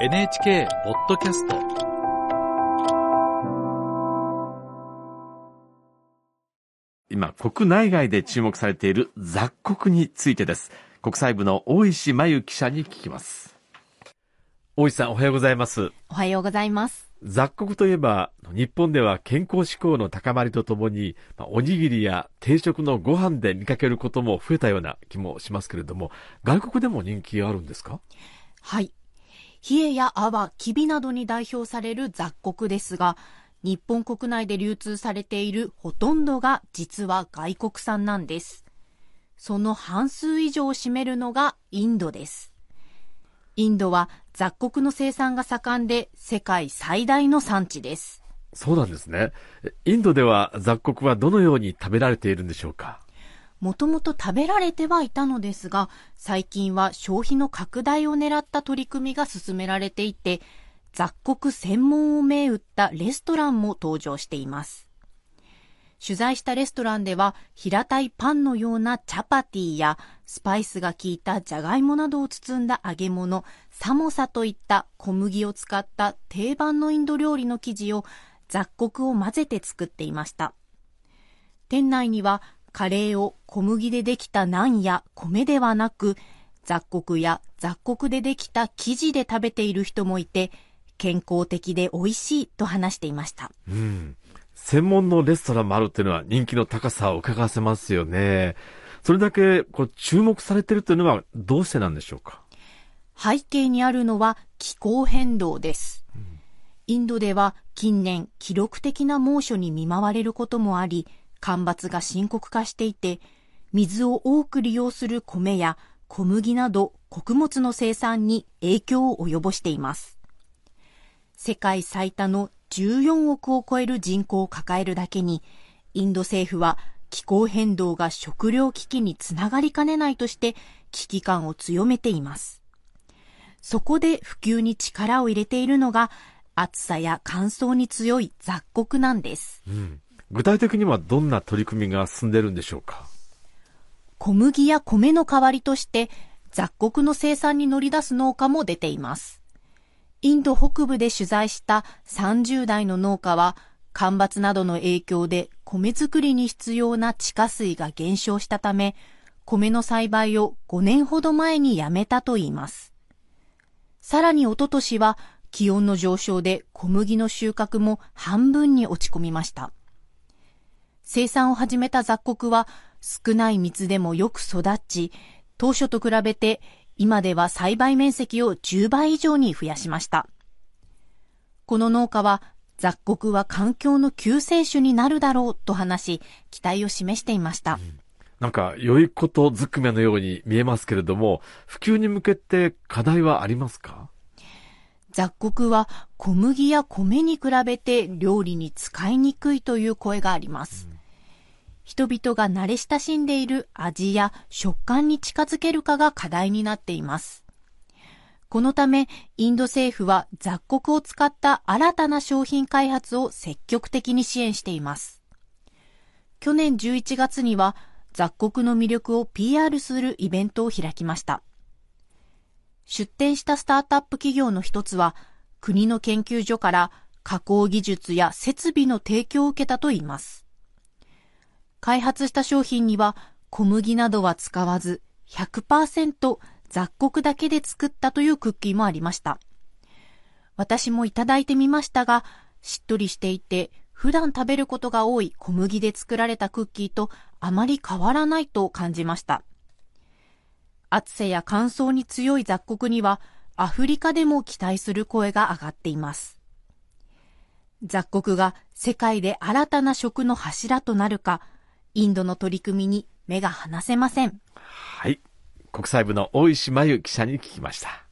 NHK ポッドキャスト今、国内外で注目されている雑穀についてです。国際部の大石真由記者に聞きます。大石さん、おはようございます。おはようございます。雑穀といえば、日本では健康志向の高まりとともに、まあおにぎりや定食のご飯で見かけることも増えたような気もしますけれども、外国でも人気があるんですか？はい。冷えや泡、きびなどに代表される雑穀ですが、日本国内で流通されているほとんどが実は外国産なんです。その半数以上を占めるのがインドです。インドは雑穀の生産が盛んで世界最大の産地です。そうなんですね。インドでは雑穀はどのように食べられているんでしょうか？もともと食べられてはいたのですが、最近は消費の拡大を狙った取り組みが進められていて、雑穀専門を銘打ったレストランも登場しています。取材したレストランでは、平たいパンのようなチャパティや、スパイスが効いたジャガイモなどを包んだ揚げ物、サモサといった小麦を使った定番のインド料理の生地を雑穀を混ぜて作っていました。店内にはカレーを小麦でできたナンや米ではなく、雑穀や雑穀でできた生地で食べている人もいて、健康的で美味しいと話していました。うん。専門のレストランもあるっていうのは人気の高さを伺わせますよね。それだけこう注目されているというのはどうしてなんでしょうか？背景にあるのは気候変動です。インドでは近年記録的な猛暑に見舞われることもあり、干ばつが深刻化していて、水を多く利用する米や小麦など穀物の生産に影響を及ぼしています。世界最多の14億を超える人口を抱えるだけに、インド政府は気候変動が食糧危機につながりかねないとして危機感を強めています。そこで普及に力を入れているのが暑さや乾燥に強い雑穀なんです。うん。具体的にはどんな取り組みが進んでいるんでしょうか？小麦や米の代わりとして雑穀の生産に乗り出す農家も出ています。インド北部で取材した30代の農家は干ばつなどの影響で米作りに必要な地下水が減少したため米の栽培を5年ほど前にやめたといいます。さらに一昨年は気温の上昇で小麦の収穫も半分に落ち込みました。生産を始めた雑穀は少ない水でもよく育ち、当初と比べて今では栽培面積を10倍以上に増やしました。この農家は雑穀は環境の救世主になるだろうと話し、期待を示していました。なんか良いことずくめのように見えますけれども、普及に向けて課題はありますか？雑穀は小麦や米に比べて料理に使いにくいという声があります。人々が慣れ親しんでいる味や食感に近づけるかが課題になっています。このため、インド政府は雑穀を使った新たな商品開発を積極的に支援しています。去年11月には雑穀の魅力を PR するイベントを開きました。出展したスタートアップ企業の一つは、国の研究所から加工技術や設備の提供を受けたといいます。開発した商品には小麦などは使わず100%雑穀だけで作ったというクッキーもありました。私もいただいてみましたが、しっとりしていて普段食べることが多い小麦で作られたクッキーとあまり変わらないと感じました。暑さや乾燥に強い雑穀にはアフリカでも期待する声が上がっています。雑穀が世界で新たな食の柱となるか、インドの取り組みに目が離せません。はい。国際部の大石真由記者に聞きました。